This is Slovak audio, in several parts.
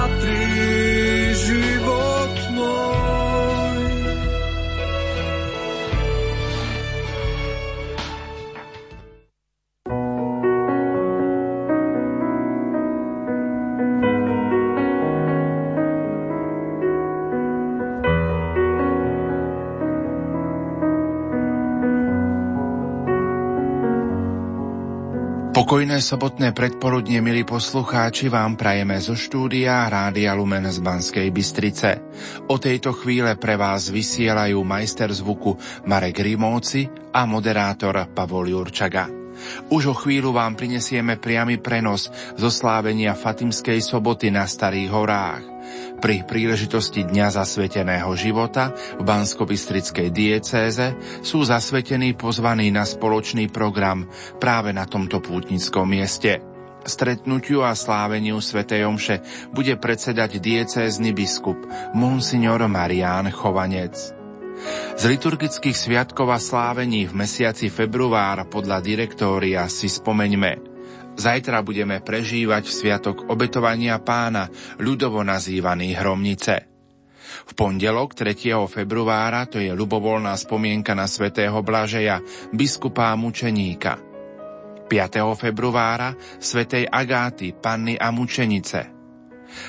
matriz. Pokojné sobotné predpoludne, milí poslucháči, vám prajeme zo štúdia Rádia Lumen z Banskej Bystrice. O tejto chvíle pre vás vysielajú majster zvuku Marek Rimóci a moderátor Pavol Jurčaga. Už o chvíľu vám prinesieme priamy prenos zo slávenia Fatimskej soboty na Starých horách. Pri príležitosti Dňa zasveteného života v Banskobistrickej diecéze sú zasvetení pozvaní na spoločný program práve na tomto pútnickom mieste. Stretnutiu a sláveniu Svetej Omše bude predsedať diecézny biskup Monsignor Marián Chovanec. Z liturgických sviatkov a slávení v mesiaci február podľa direktória si spomeňme Zajtra budeme prežívať Sviatok obetovania pána, ľudovo nazývaný Hromnice. V pondelok 3. februára to je ľubovoľná spomienka na svätého Blažeja, biskupa a mučeníka. 5. februára svätej Agáty, panny a mučenice.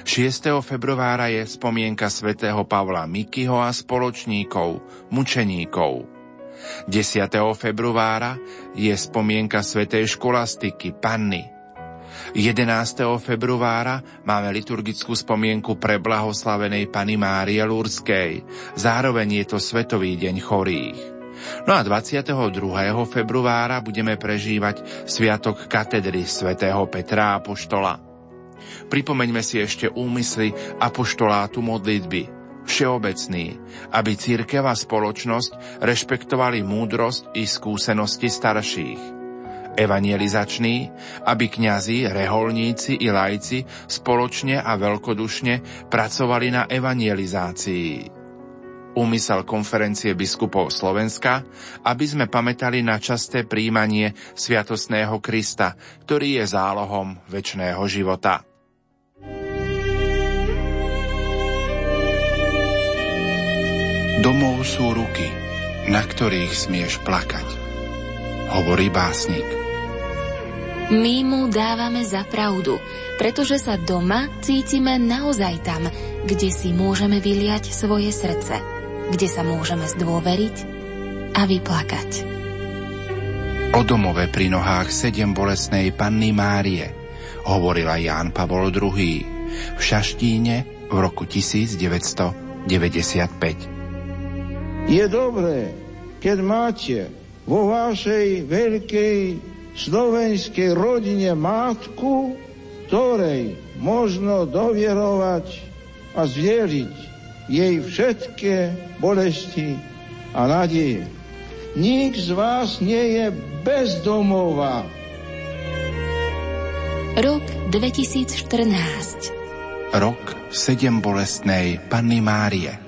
6. februára je spomienka svätého Pavla Mikyho a spoločníkov, mučeníkov. 10. februára je spomienka svätej školastiky Panny. 11. februára máme liturgickú spomienku pre blahoslavenej Pany Márie Lurskej. Zároveň je to Svetový deň chorých. No a 22. februára budeme prežívať Sviatok katedry svätého Petra Apoštola. Pripomeňme si ešte úmysly apoštolátu modlitby – všeobecný, aby církev a spoločnosť rešpektovali múdrosť i skúsenosti starších. Evangelizačný, aby kňazi, reholníci i lajci spoločne a veľkodušne pracovali na evangelizácii. Úmysel konferencie biskupov Slovenska, aby sme pamätali na časté príjmanie Sviatosného Krista, ktorý je zálohom väčšného života. Domov sú ruky, na ktorých smieš plakať, hovorí básnik. My mu dávame za pravdu, pretože sa doma cítime naozaj tam, kde si môžeme vyliať svoje srdce, kde sa môžeme zdôveriť a vyplakať. O domove pri nohách sedem bolesnej panny Márie hovorila Ján Pavol II v Šaštíne v roku 1995. Je dobré, keď máte vo vašej veľkej slovenskej rodine matku, ktorej možno dovierovať a zvieriť jej všetké bolesti a nádeje. Nik z vás nie je bezdomová. Rok 2014 Rok sedem bolestnej Panny Márie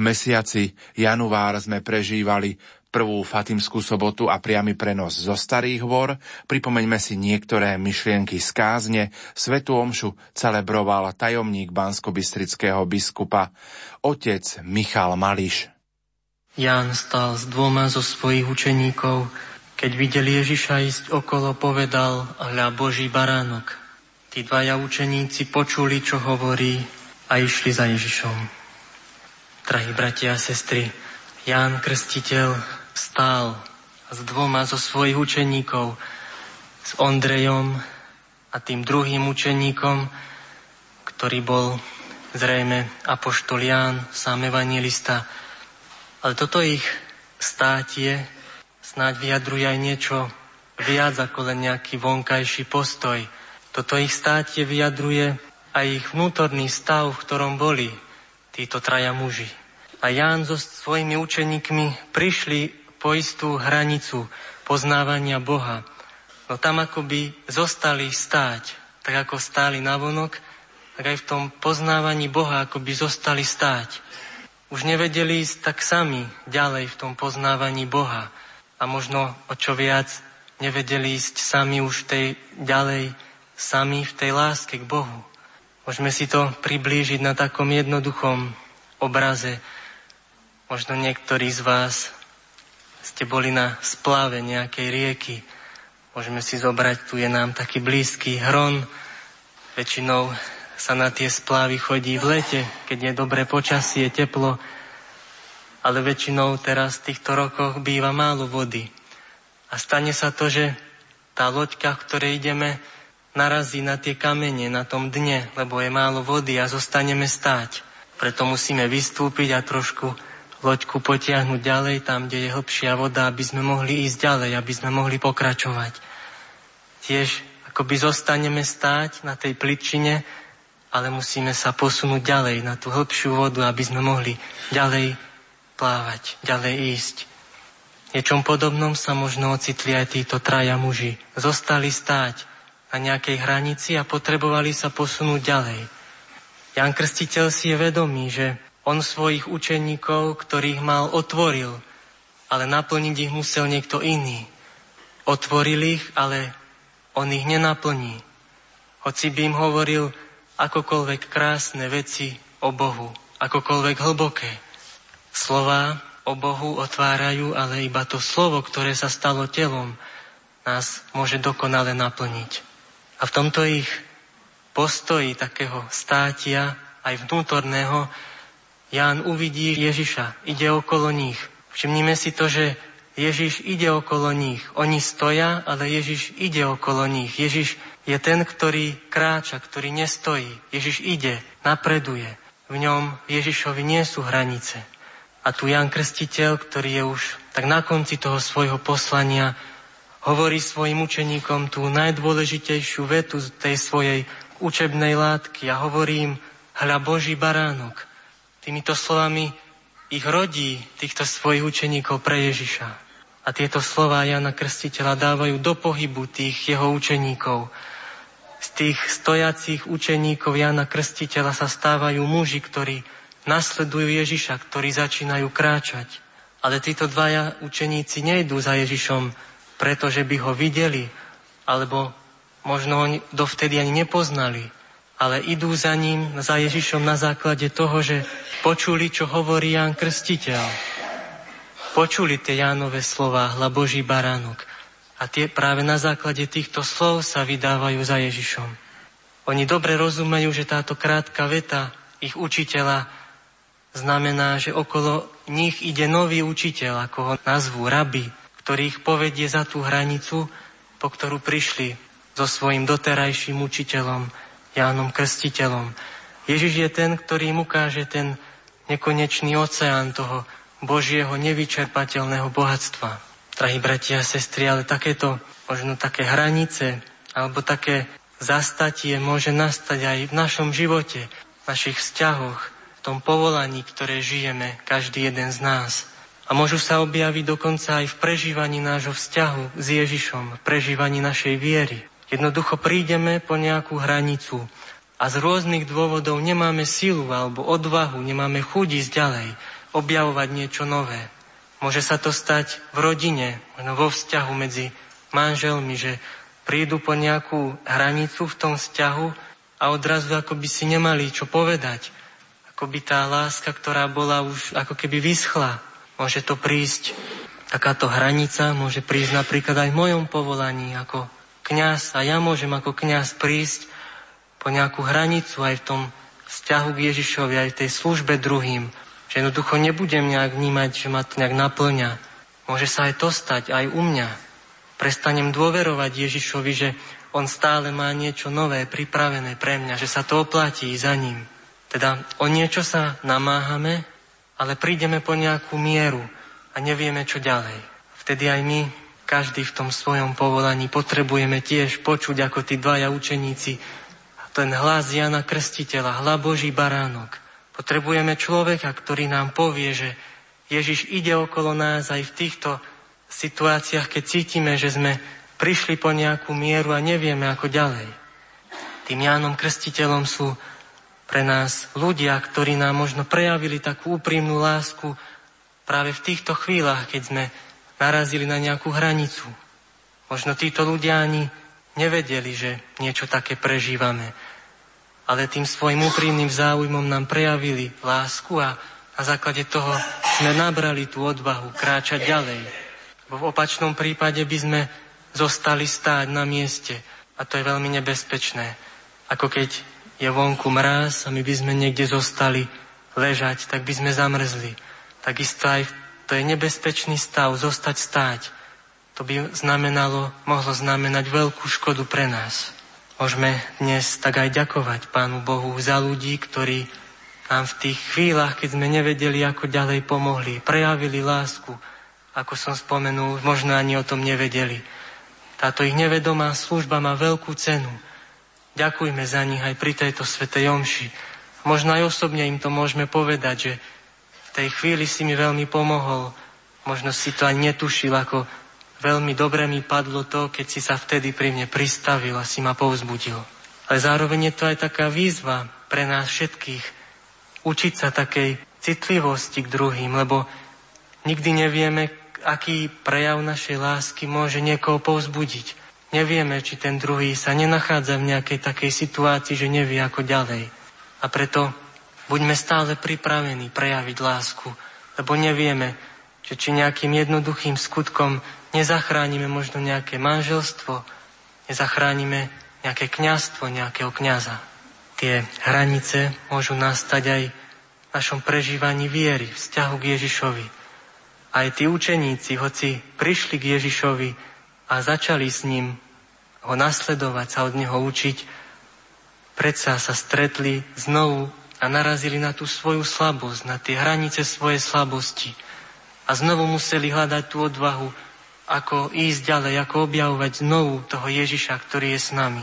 mesiaci január sme prežívali prvú Fatimskú sobotu a priamy prenos zo Starých hôr. Pripomeňme si niektoré myšlienky z kázne. Svetu Omšu celebroval tajomník banskobistrického biskupa, otec Michal Mališ. Ján stal s dvoma zo svojich učeníkov. Keď videl Ježiša ísť okolo, povedal, hľa Boží baránok. Tí dvaja učeníci počuli, čo hovorí a išli za Ježišom. Drahí bratia a sestry, Ján Krstiteľ stál s dvoma zo svojich učeníkov, s Ondrejom a tým druhým učeníkom, ktorý bol zrejme apoštol Ján, sám evangelista. Ale toto ich státie snáď vyjadruje aj niečo viac ako len nejaký vonkajší postoj. Toto ich státie vyjadruje aj ich vnútorný stav, v ktorom boli títo traja muži. A Ján so svojimi učeníkmi prišli po istú hranicu poznávania Boha. No tam akoby zostali stáť, tak ako stáli na vonok, tak aj v tom poznávaní Boha akoby zostali stáť. Už nevedeli ísť tak sami ďalej v tom poznávaní Boha. A možno o čo viac nevedeli ísť sami už tej ďalej, sami v tej láske k Bohu. Môžeme si to priblížiť na takom jednoduchom obraze. Možno niektorí z vás ste boli na splave nejakej rieky. Môžeme si zobrať, tu je nám taký blízky hron. Väčšinou sa na tie splávy chodí v lete, keď je dobré počasie, teplo. Ale väčšinou teraz v týchto rokoch býva málo vody. A stane sa to, že tá loďka, v ktorej ideme, narazí na tie kamene na tom dne, lebo je málo vody a zostaneme stáť. Preto musíme vystúpiť a trošku loďku potiahnuť ďalej tam, kde je hlbšia voda, aby sme mohli ísť ďalej, aby sme mohli pokračovať. Tiež akoby zostaneme stáť na tej pličine, ale musíme sa posunúť ďalej na tú hĺbšiu vodu, aby sme mohli ďalej plávať, ďalej ísť. Niečom podobnom sa možno ocitli aj títo traja muži. Zostali stáť na nejakej hranici a potrebovali sa posunúť ďalej. Jan Krstiteľ si je vedomý, že on svojich učeníkov, ktorých mal, otvoril, ale naplniť ich musel niekto iný. Otvoril ich, ale on ich nenaplní. Hoci by im hovoril akokoľvek krásne veci o Bohu, akokoľvek hlboké. Slová o Bohu otvárajú, ale iba to slovo, ktoré sa stalo telom, nás môže dokonale naplniť. A v tomto ich postoji takého státia, aj vnútorného, Ján uvidí Ježiša, ide okolo nich. Všimnime si to, že Ježiš ide okolo nich. Oni stoja, ale Ježiš ide okolo nich. Ježiš je ten, ktorý kráča, ktorý nestojí. Ježiš ide, napreduje. V ňom Ježišovi nie sú hranice. A tu Jan Krstiteľ, ktorý je už tak na konci toho svojho poslania, hovorí svojim učeníkom tú najdôležitejšiu vetu z tej svojej učebnej látky a hovorí im, hľa Boží baránok. Týmito slovami ich rodí týchto svojich učeníkov pre Ježiša. A tieto slova Jana Krstiteľa dávajú do pohybu tých jeho učeníkov. Z tých stojacích učeníkov Jana Krstiteľa sa stávajú muži, ktorí nasledujú Ježiša, ktorí začínajú kráčať. Ale títo dvaja učeníci nejdú za Ježišom pretože by ho videli, alebo možno ho dovtedy ani nepoznali, ale idú za ním, za Ježišom na základe toho, že počuli, čo hovorí Ján Krstiteľ. Počuli tie Jánové slova, hla Boží baránok. A tie práve na základe týchto slov sa vydávajú za Ježišom. Oni dobre rozumejú, že táto krátka veta ich učiteľa znamená, že okolo nich ide nový učiteľ, ako ho nazvú rabi, ktorý ich povedie za tú hranicu, po ktorú prišli so svojim doterajším učiteľom, Jánom Krstiteľom. Ježiš je ten, ktorý im ukáže ten nekonečný oceán toho Božieho nevyčerpateľného bohatstva. Drahí bratia a sestry, ale takéto, možno také hranice, alebo také zastatie môže nastať aj v našom živote, v našich vzťahoch, v tom povolaní, ktoré žijeme, každý jeden z nás. A môžu sa objaviť dokonca aj v prežívaní nášho vzťahu s Ježišom, v prežívaní našej viery. Jednoducho prídeme po nejakú hranicu a z rôznych dôvodov nemáme silu alebo odvahu, nemáme chuť ísť ďalej, objavovať niečo nové. Môže sa to stať v rodine, vo vzťahu medzi manželmi, že prídu po nejakú hranicu v tom vzťahu a odrazu ako by si nemali čo povedať. Ako by tá láska, ktorá bola už ako keby vyschla. Môže to prísť, takáto hranica môže prísť napríklad aj v mojom povolaní ako kňaz a ja môžem ako kňaz prísť po nejakú hranicu aj v tom vzťahu k Ježišovi, aj v tej službe druhým, že jednoducho nebudem nejak vnímať, že ma to nejak naplňa. Môže sa aj to stať, aj u mňa. Prestanem dôverovať Ježišovi, že on stále má niečo nové pripravené pre mňa, že sa to oplatí za ním. Teda o niečo sa namáhame, ale prídeme po nejakú mieru a nevieme, čo ďalej. Vtedy aj my, každý v tom svojom povolaní, potrebujeme tiež počuť, ako tí dvaja učeníci ten hlas Jana Krstiteľa, hla Boží baránok. Potrebujeme človeka, ktorý nám povie, že Ježiš ide okolo nás aj v týchto situáciách, keď cítime, že sme prišli po nejakú mieru a nevieme ako ďalej. Tým Jánom Krstiteľom sú pre nás ľudia, ktorí nám možno prejavili takú úprimnú lásku práve v týchto chvíľach, keď sme narazili na nejakú hranicu. Možno títo ľudia ani nevedeli, že niečo také prežívame. Ale tým svojim úprimným záujmom nám prejavili lásku a na základe toho sme nabrali tú odvahu kráčať ďalej. Bo v opačnom prípade by sme zostali stáť na mieste a to je veľmi nebezpečné. Ako keď je vonku mráz a my by sme niekde zostali ležať, tak by sme zamrzli. Takisto aj to je nebezpečný stav, zostať stáť to by znamenalo, mohlo znamenať veľkú škodu pre nás. Môžeme dnes tak aj ďakovať Pánu Bohu za ľudí, ktorí nám v tých chvíľach, keď sme nevedeli, ako ďalej pomohli, prejavili lásku, ako som spomenul, možno ani o tom nevedeli. Táto ich nevedomá služba má veľkú cenu. Ďakujme za nich aj pri tejto svetej omši. Možno aj osobne im to môžeme povedať, že v tej chvíli si mi veľmi pomohol. Možno si to ani netušil, ako Veľmi dobre mi padlo to, keď si sa vtedy pri mne pristavil a si ma povzbudil. Ale zároveň je to aj taká výzva pre nás všetkých učiť sa takej citlivosti k druhým, lebo nikdy nevieme, aký prejav našej lásky môže niekoho povzbudiť. Nevieme, či ten druhý sa nenachádza v nejakej takej situácii, že nevie ako ďalej. A preto buďme stále pripravení prejaviť lásku, lebo nevieme, že či nejakým jednoduchým skutkom nezachránime možno nejaké manželstvo, nezachránime nejaké kňazstvo, nejakého kňaza. Tie hranice môžu nastať aj v našom prežívaní viery, vzťahu k Ježišovi. Aj tí učeníci, hoci prišli k Ježišovi a začali s ním ho nasledovať, sa od neho učiť, predsa sa stretli znovu a narazili na tú svoju slabosť, na tie hranice svojej slabosti. A znovu museli hľadať tú odvahu ako ísť ďalej, ako objavovať znovu toho Ježiša, ktorý je s nami.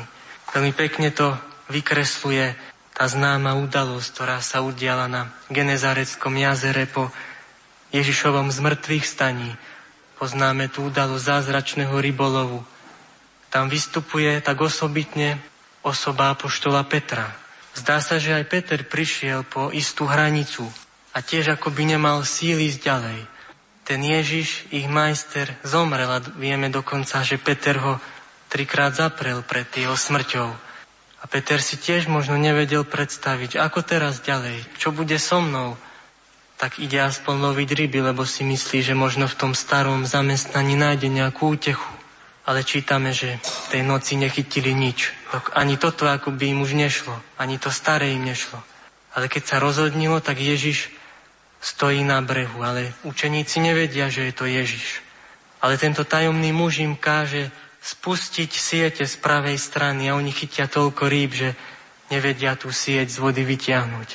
Veľmi pekne to vykresluje tá známa udalosť, ktorá sa udiala na Genezareckom jazere po Ježišovom zmrtvých staní. Poznáme tú udalosť zázračného rybolovu. Tam vystupuje tak osobitne osoba apoštola Petra. Zdá sa, že aj Peter prišiel po istú hranicu a tiež ako by nemal síly ísť ďalej ten Ježiš, ich majster, zomrel a vieme dokonca, že Peter ho trikrát zaprel pred jeho smrťou. A Peter si tiež možno nevedel predstaviť, ako teraz ďalej, čo bude so mnou. Tak ide aspoň loviť ryby, lebo si myslí, že možno v tom starom zamestnaní nájde nejakú útechu. Ale čítame, že tej noci nechytili nič. Ani toto ako by im už nešlo, ani to staré im nešlo. Ale keď sa rozhodnilo, tak Ježiš stojí na brehu, ale učeníci nevedia, že je to Ježiš. Ale tento tajomný muž im káže spustiť siete z pravej strany a oni chytia toľko rýb, že nevedia tú sieť z vody vytiahnuť.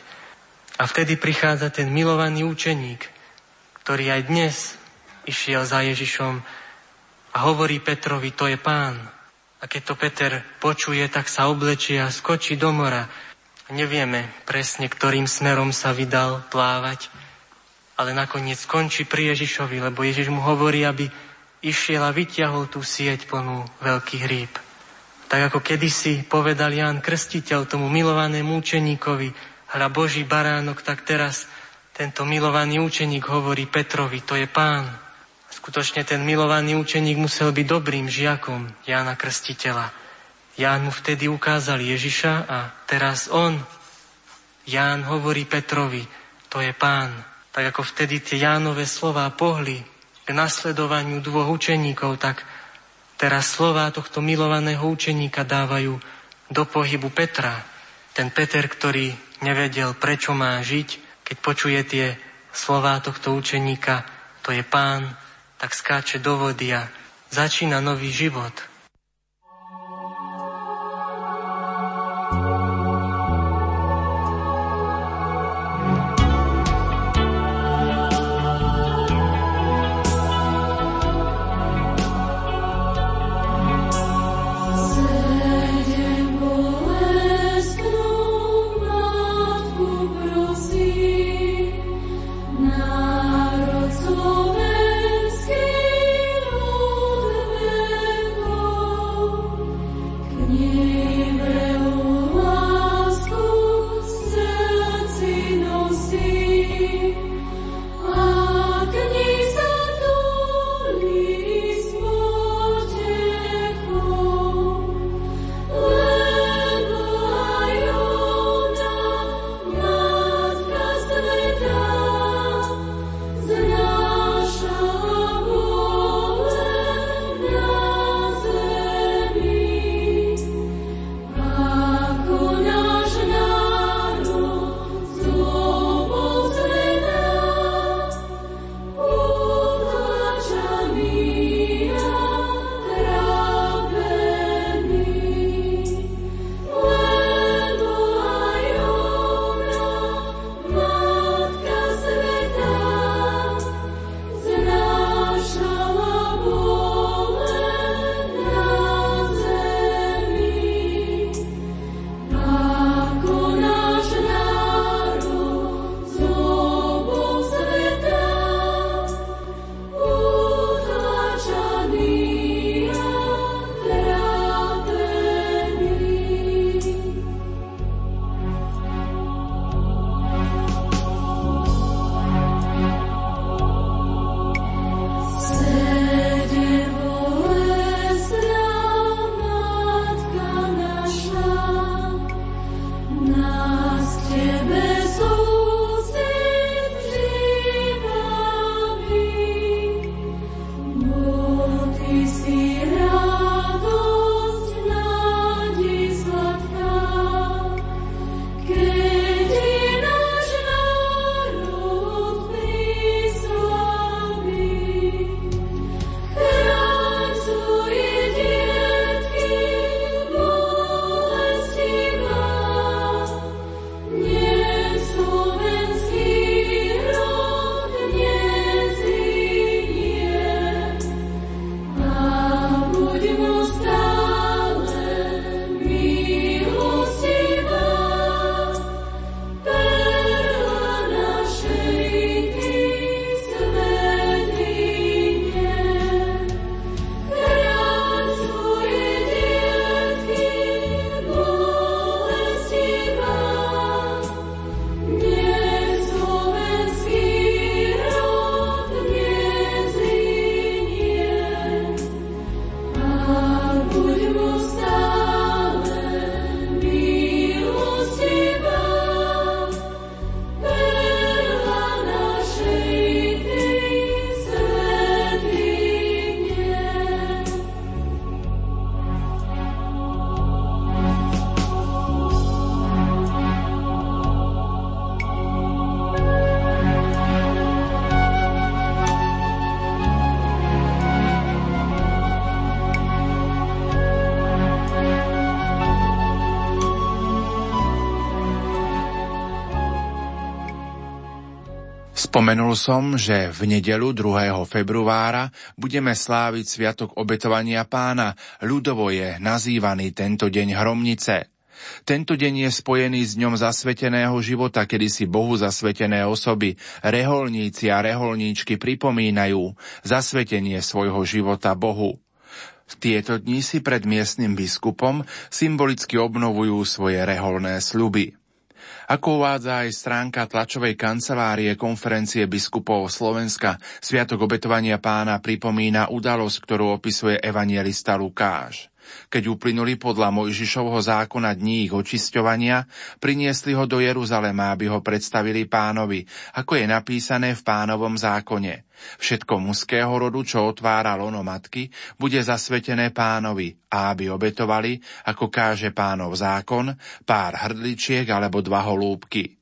A vtedy prichádza ten milovaný učeník, ktorý aj dnes išiel za Ježišom a hovorí Petrovi, to je pán. A keď to Peter počuje, tak sa oblečie a skočí do mora. Nevieme presne, ktorým smerom sa vydal plávať, ale nakoniec skončí pri Ježišovi, lebo Ježiš mu hovorí, aby išiel a vyťahol tú sieť plnú veľkých rýb. Tak ako kedysi povedal Ján Krstiteľ tomu milovanému učeníkovi, hľa Boží baránok, tak teraz tento milovaný učeník hovorí Petrovi, to je pán. Skutočne ten milovaný učeník musel byť dobrým žiakom Jána Krstiteľa. Ján mu vtedy ukázal Ježiša a teraz on, Ján hovorí Petrovi, to je pán. Tak ako vtedy tie Jánové slova pohli k nasledovaniu dvoch učeníkov, tak Teraz slova tohto milovaného učeníka dávajú do pohybu Petra. Ten Peter, ktorý nevedel, prečo má žiť, keď počuje tie slova tohto učeníka, to je pán, tak skáče do vody a začína nový život. Spomenul som, že v nedelu 2. februára budeme sláviť Sviatok obetovania pána. Ľudovo je nazývaný tento deň hromnice. Tento deň je spojený s dňom zasveteného života, kedy si Bohu zasvetené osoby, reholníci a reholníčky pripomínajú zasvetenie svojho života Bohu. V tieto dni si pred miestnym biskupom symbolicky obnovujú svoje reholné sľuby. Ako uvádza aj stránka tlačovej kancelárie konferencie biskupov Slovenska, Sviatok obetovania pána pripomína udalosť, ktorú opisuje evangelista Lukáš. Keď uplynuli podľa Mojžišovho zákona dní ich očisťovania, priniesli ho do Jeruzalema, aby ho predstavili pánovi, ako je napísané v pánovom zákone. Všetko mužského rodu, čo otvára lono matky, bude zasvetené pánovi a aby obetovali, ako káže pánov zákon, pár hrdličiek alebo dva holúbky.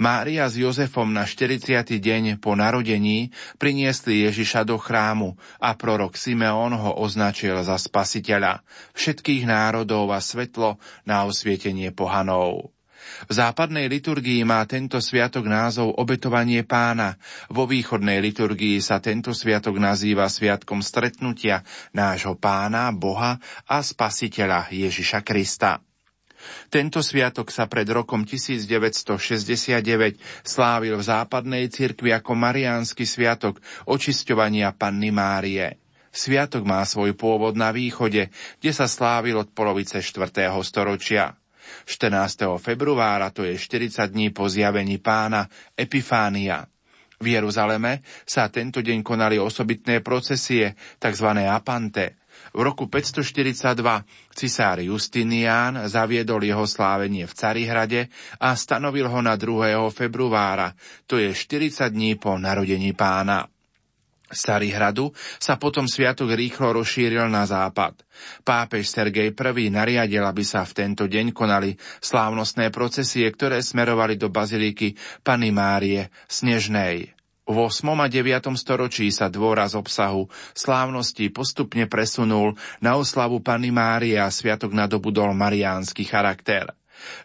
Mária s Jozefom na 40. deň po narodení priniesli Ježiša do chrámu a prorok Simeón ho označil za spasiteľa všetkých národov a svetlo na osvietenie pohanov. V západnej liturgii má tento sviatok názov Obetovanie pána. Vo východnej liturgii sa tento sviatok nazýva Sviatkom stretnutia nášho pána, Boha a Spasiteľa Ježiša Krista. Tento sviatok sa pred rokom 1969 slávil v západnej cirkvi ako Mariánsky sviatok očisťovania Panny Márie. Sviatok má svoj pôvod na východe, kde sa slávil od polovice 4. storočia. 14. februára, to je 40 dní po zjavení pána, Epifánia. V Jeruzaleme sa tento deň konali osobitné procesie, tzv. apante, v roku 542 cisár Justinián zaviedol jeho slávenie v Carihrade a stanovil ho na 2. februára, to je 40 dní po narodení pána. Z Carihradu sa potom sviatok rýchlo rozšíril na západ. Pápež Sergej I nariadil, aby sa v tento deň konali slávnostné procesie, ktoré smerovali do baziliky Pany Márie Snežnej. V 8. a 9. storočí sa dôraz obsahu slávnosti postupne presunul na oslavu Panny Márie a sviatok nadobudol mariánsky charakter.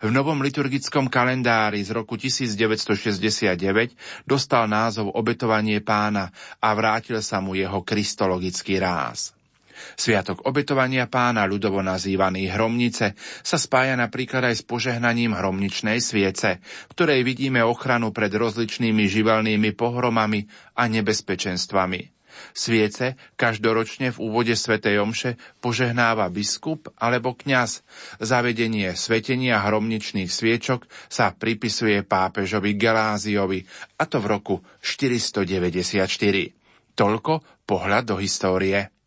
V novom liturgickom kalendári z roku 1969 dostal názov Obetovanie pána a vrátil sa mu jeho kristologický ráz. Sviatok obetovania pána, ľudovo nazývaný Hromnice, sa spája napríklad aj s požehnaním hromničnej sviece, v ktorej vidíme ochranu pred rozličnými živelnými pohromami a nebezpečenstvami. Sviece každoročne v úvode svätej Omše požehnáva biskup alebo kňaz. Zavedenie svetenia hromničných sviečok sa pripisuje pápežovi Geláziovi, a to v roku 494. Toľko pohľad do histórie.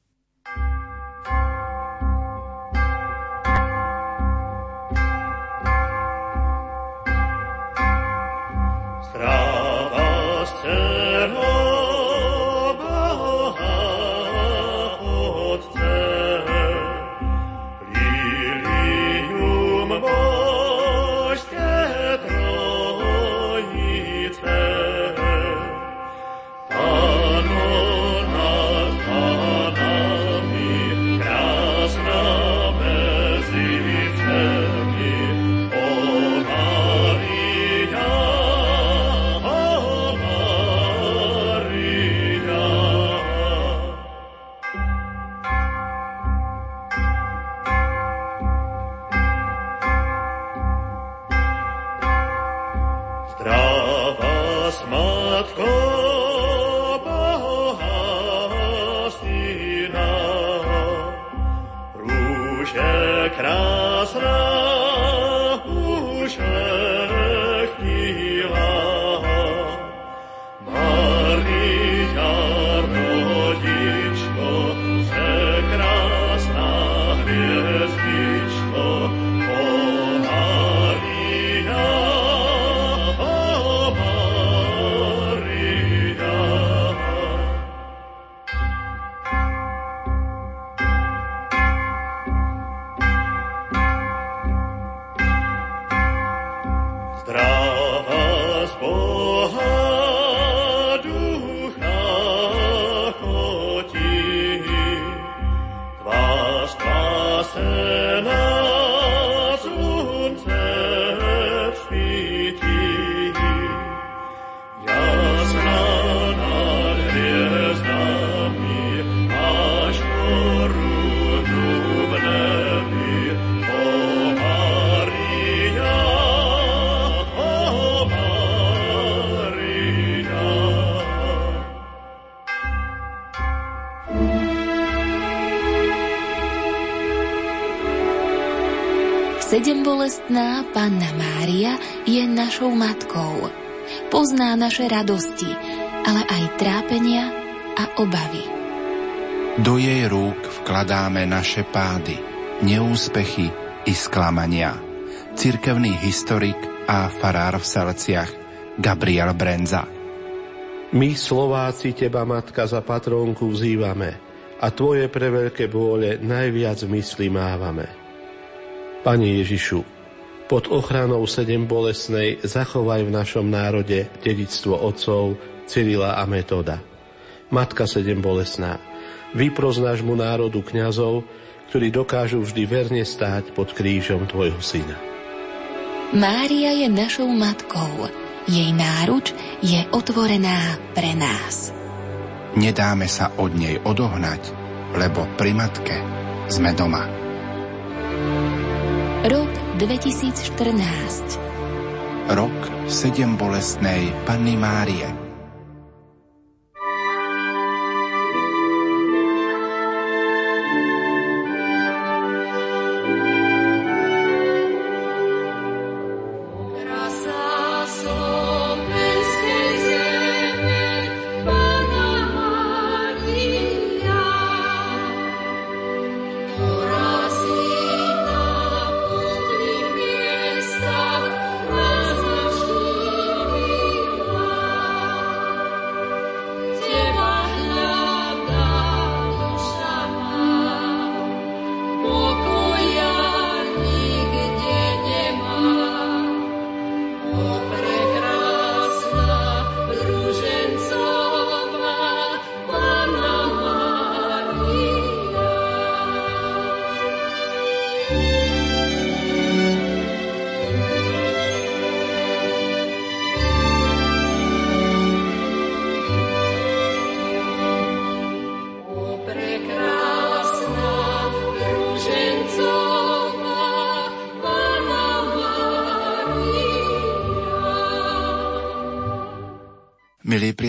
zdravá spoločnosť. Sedembolestná Panna Mária je našou matkou. Pozná naše radosti, ale aj trápenia a obavy. Do jej rúk vkladáme naše pády, neúspechy i sklamania. Cirkevný historik a farár v Salciach Gabriel Brenza. My Slováci Teba, Matka, za patrónku vzývame a Tvoje preveľké bôle najviac mysli mávame. Pane Ježišu, pod ochranou sedem bolesnej zachovaj v našom národe dedictvo otcov Cyrila a Metoda. Matka sedem bolesná, vypros nášmu národu kňazov, ktorí dokážu vždy verne stáť pod krížom Tvojho syna. Mária je našou matkou. Jej náruč je otvorená pre nás. Nedáme sa od nej odohnať, lebo pri matke sme doma. Rok 2014 Rok sedem bolestnej Panny Márie.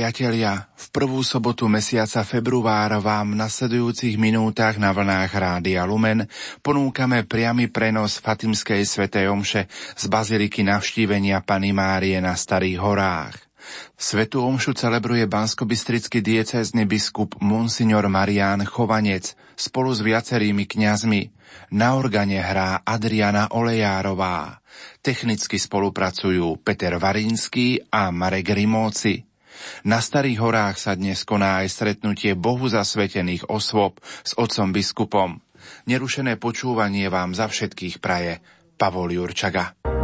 Priatelia, v prvú sobotu mesiaca február vám v nasledujúcich minútach na vlnách Rádia Lumen ponúkame priamy prenos Fatimskej svätej omše z baziliky navštívenia Pany Márie na Starých horách. Svetú omšu celebruje banskobistrický diecézny biskup Monsignor Marián Chovanec spolu s viacerými kňazmi. Na organe hrá Adriana Olejárová. Technicky spolupracujú Peter Varinský a Marek Rimóci. Na Starých horách sa dnes koná aj stretnutie Bohu zasvetených osôb s otcom biskupom. Nerušené počúvanie vám za všetkých praje Pavol Jurčaga.